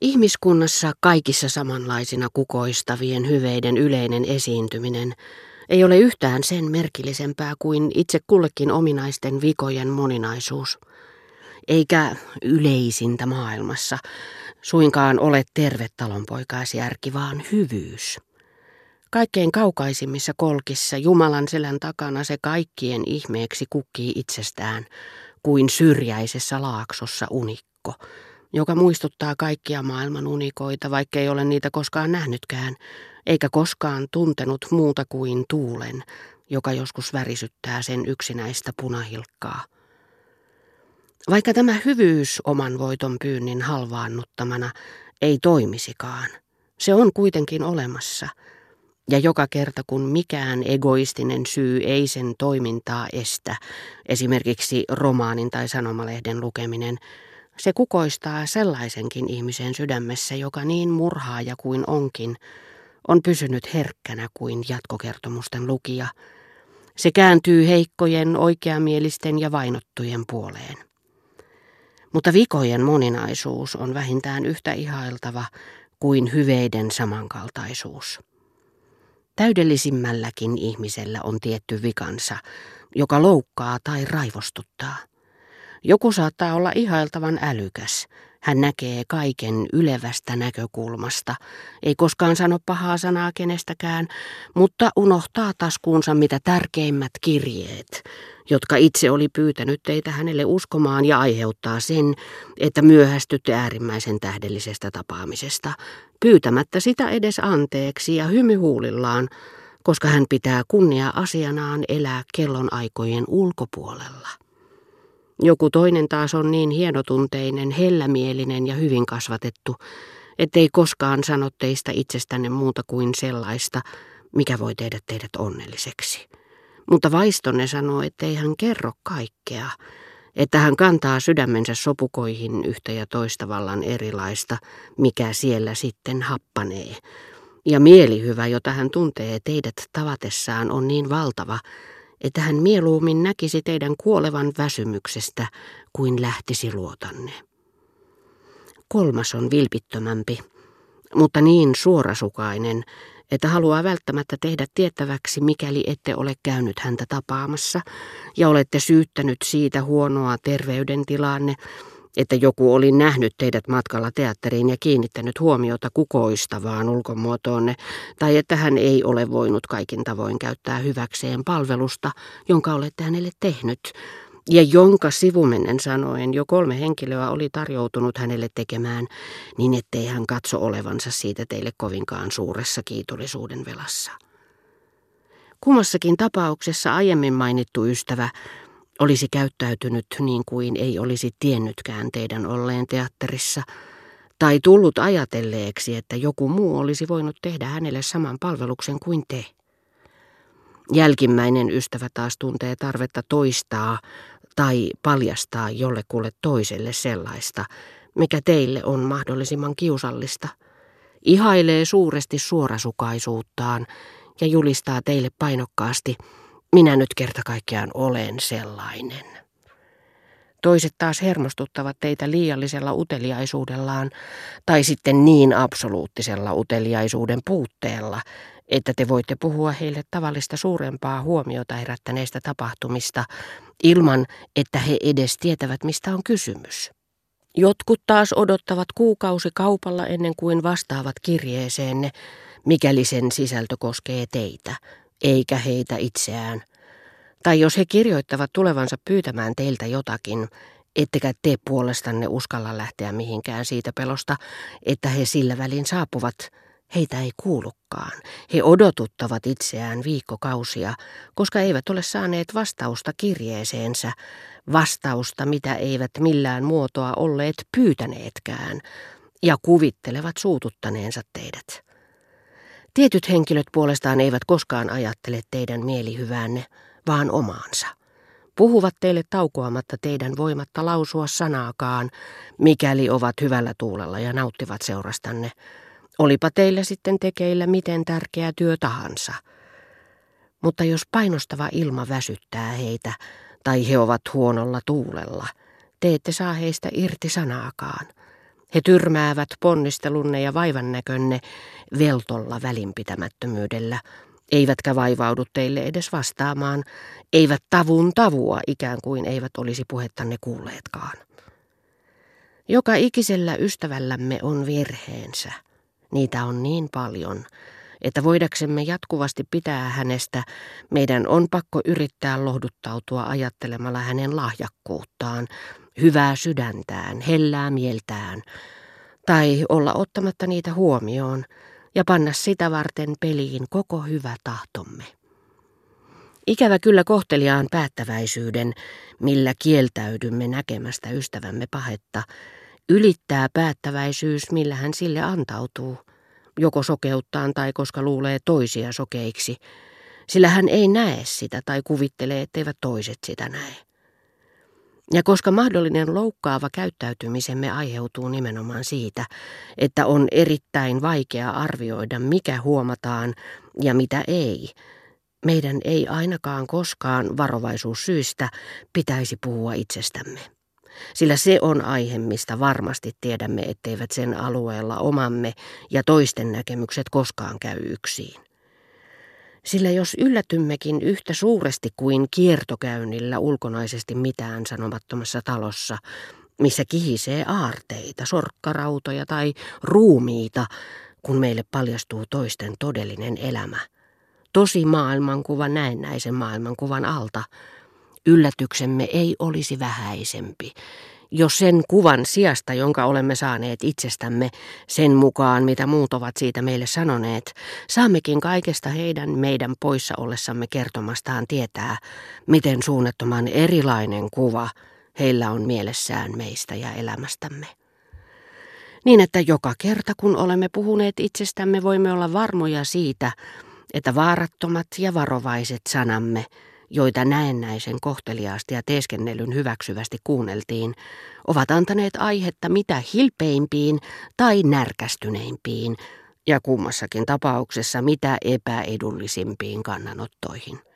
Ihmiskunnassa kaikissa samanlaisina kukoistavien hyveiden yleinen esiintyminen ei ole yhtään sen merkillisempää kuin itse kullekin ominaisten vikojen moninaisuus. Eikä yleisintä maailmassa suinkaan ole terve talonpoikaisjärki, vaan hyvyys. Kaikkein kaukaisimmissa kolkissa Jumalan selän takana se kaikkien ihmeeksi kukkii itsestään, kuin syrjäisessä laaksossa unikko, joka muistuttaa kaikkia maailman unikoita, vaikka ei ole niitä koskaan nähnytkään, eikä koskaan tuntenut muuta kuin tuulen, joka joskus värisyttää sen yksinäistä punahilkkaa. Vaikka tämä hyvyys oman voiton pyynnin halvaannuttamana ei toimisikaan, se on kuitenkin olemassa – ja joka kerta kun mikään egoistinen syy ei sen toimintaa estä, esimerkiksi romaanin tai sanomalehden lukeminen, se kukoistaa sellaisenkin ihmisen sydämessä, joka niin murhaaja kuin onkin, on pysynyt herkkänä kuin jatkokertomusten lukija. Se kääntyy heikkojen, oikeamielisten ja vainottujen puoleen. Mutta vikojen moninaisuus on vähintään yhtä ihailtava kuin hyveiden samankaltaisuus. Täydellisimmälläkin ihmisellä on tietty vikansa, joka loukkaa tai raivostuttaa. Joku saattaa olla ihailtavan älykäs. Hän näkee kaiken ylevästä näkökulmasta, ei koskaan sano pahaa sanaa kenestäkään, mutta unohtaa taskuunsa mitä tärkeimmät kirjeet, jotka itse oli pyytänyt teitä hänelle uskomaan ja aiheuttaa sen, että myöhästytte äärimmäisen tähdellisestä tapaamisesta, pyytämättä sitä edes anteeksi ja hymyhuulillaan, koska hän pitää kunnia asianaan elää kellonaikojen ulkopuolella. Joku toinen taas on niin hienotunteinen, hellämielinen ja hyvin kasvatettu, ettei koskaan sano teistä itsestänne muuta kuin sellaista, mikä voi tehdä teidät onnelliseksi. Mutta vaistonne sanoo, ettei hän kerro kaikkea, että hän kantaa sydämensä sopukoihin yhtä ja toista vallan erilaista, mikä siellä sitten happanee. Ja mielihyvä, jota hän tuntee teidät tavatessaan, on niin valtava, että hän mieluummin näkisi teidän kuolevan väsymyksestä kuin lähtisi luotanne. Kolmas on vilpittömämpi, mutta niin suorasukainen, että haluaa välttämättä tehdä tiettäväksi, mikäli ette ole käynyt häntä tapaamassa ja olette syyttänyt siitä huonoa terveydentilanne, että joku oli nähnyt teidät matkalla teatteriin ja kiinnittänyt huomiota kukoistavaan ulkomuotoonne, tai että hän ei ole voinut kaikin tavoin käyttää hyväkseen palvelusta, jonka olette hänelle tehnyt, ja jonka sivumennen sanoen jo kolme henkilöä oli tarjoutunut hänelle tekemään, niin ettei hän katso olevansa siitä teille kovinkaan suuressa kiitollisuuden velassa. Kummassakin tapauksessa aiemmin mainittu ystävä olisi käyttäytynyt niin kuin ei olisi tiennytkään teidän olleen teatterissa, tai tullut ajatelleeksi, että joku muu olisi voinut tehdä hänelle saman palveluksen kuin te. Jälkimmäinen ystävä taas tuntee tarvetta toistaa tai paljastaa jollekulle toiselle sellaista, mikä teille on mahdollisimman kiusallista. Ihailee suuresti suorasukaisuuttaan ja julistaa teille painokkaasti, minä nyt kerta kaikkiaan olen sellainen. Toiset taas hermostuttavat teitä liiallisella uteliaisuudellaan tai sitten niin absoluuttisella uteliaisuuden puutteella, että te voitte puhua heille tavallista suurempaa huomiota herättäneistä tapahtumista ilman, että he edes tietävät, mistä on kysymys. Jotkut taas odottavat kuukausi kaupalla ennen kuin vastaavat kirjeeseenne, mikäli sen sisältö koskee teitä, eikä heitä itseään. Tai jos he kirjoittavat tulevansa pyytämään teiltä jotakin, ettekä te puolestanne uskalla lähteä mihinkään siitä pelosta, että he sillä välin saapuvat, heitä ei kuulukaan. He odotuttavat itseään viikkokausia, koska eivät ole saaneet vastausta kirjeeseensä, vastausta, mitä eivät millään muotoa olleet pyytäneetkään, ja kuvittelevat suututtaneensa teidät. Tietyt henkilöt puolestaan eivät koskaan ajattele teidän mielihyvänne, vaan omaansa. Puhuvat teille taukoamatta teidän voimatta lausua sanaakaan, mikäli ovat hyvällä tuulella ja nauttivat seurastanne. Olipa teillä sitten tekeillä miten tärkeä työ tahansa. Mutta jos painostava ilma väsyttää heitä, tai he ovat huonolla tuulella, te ette saa heistä irti sanaakaan. He tyrmäävät ponnistelunne ja vaivan näkönne veltolla välinpitämättömyydellä, eivätkä vaivaudu teille edes vastaamaan, eivät tavun tavua ikään kuin eivät olisi puhettanne kuulleetkaan. Joka ikisellä ystävällämme on virheensä. Niitä on niin paljon, että voidaksemme jatkuvasti pitää hänestä, meidän on pakko yrittää lohduttautua ajattelemalla hänen lahjakkuuttaan, hyvää sydäntään, hellää mieltään, tai olla ottamatta niitä huomioon ja panna sitä varten peliin koko hyvä tahtomme. Ikävä kyllä kohteliaan päättäväisyyden, millä kieltäydymme näkemästä ystävämme pahetta, ylittää päättäväisyys, millä hän sille antautuu, joko sokeuttaan tai koska luulee toisia sokeiksi, sillä hän ei näe sitä tai kuvittelee, etteivät toiset sitä näe. Ja koska mahdollinen loukkaava käyttäytymisemme aiheutuu nimenomaan siitä, että on erittäin vaikea arvioida, mikä huomataan ja mitä ei, meidän ei ainakaan koskaan varovaisuussyistä pitäisi puhua itsestämme. Sillä se on aihe, mistä varmasti tiedämme, etteivät sen alueella omamme ja toisten näkemykset koskaan käy yksin. Sillä jos yllätymmekin yhtä suuresti kuin kiertokäynnillä ulkonaisesti mitään sanomattomassa talossa, missä kihisee aarteita, sorkkarautoja tai ruumiita, kun meille paljastuu toisten todellinen elämä. Tosi maailmankuva näennäisen maailmankuvan alta. Yllätyksemme ei olisi vähäisempi, jos sen kuvan sijasta, jonka olemme saaneet itsestämme, sen mukaan mitä muut ovat siitä meille sanoneet, saammekin kaikesta heidän meidän poissa ollessamme kertomastaan tietää, miten suunnattoman erilainen kuva heillä on mielessään meistä ja elämästämme. Niin että joka kerta kun olemme puhuneet itsestämme, voimme olla varmoja siitä, että vaarattomat ja varovaiset sanamme – joita näennäisen kohteliaasti ja teeskennellyn hyväksyvästi kuunneltiin, ovat antaneet aihetta mitä hilpeimpiin tai närkästyneimpiin ja kummassakin tapauksessa mitä epäedullisimpiin kannanottoihin.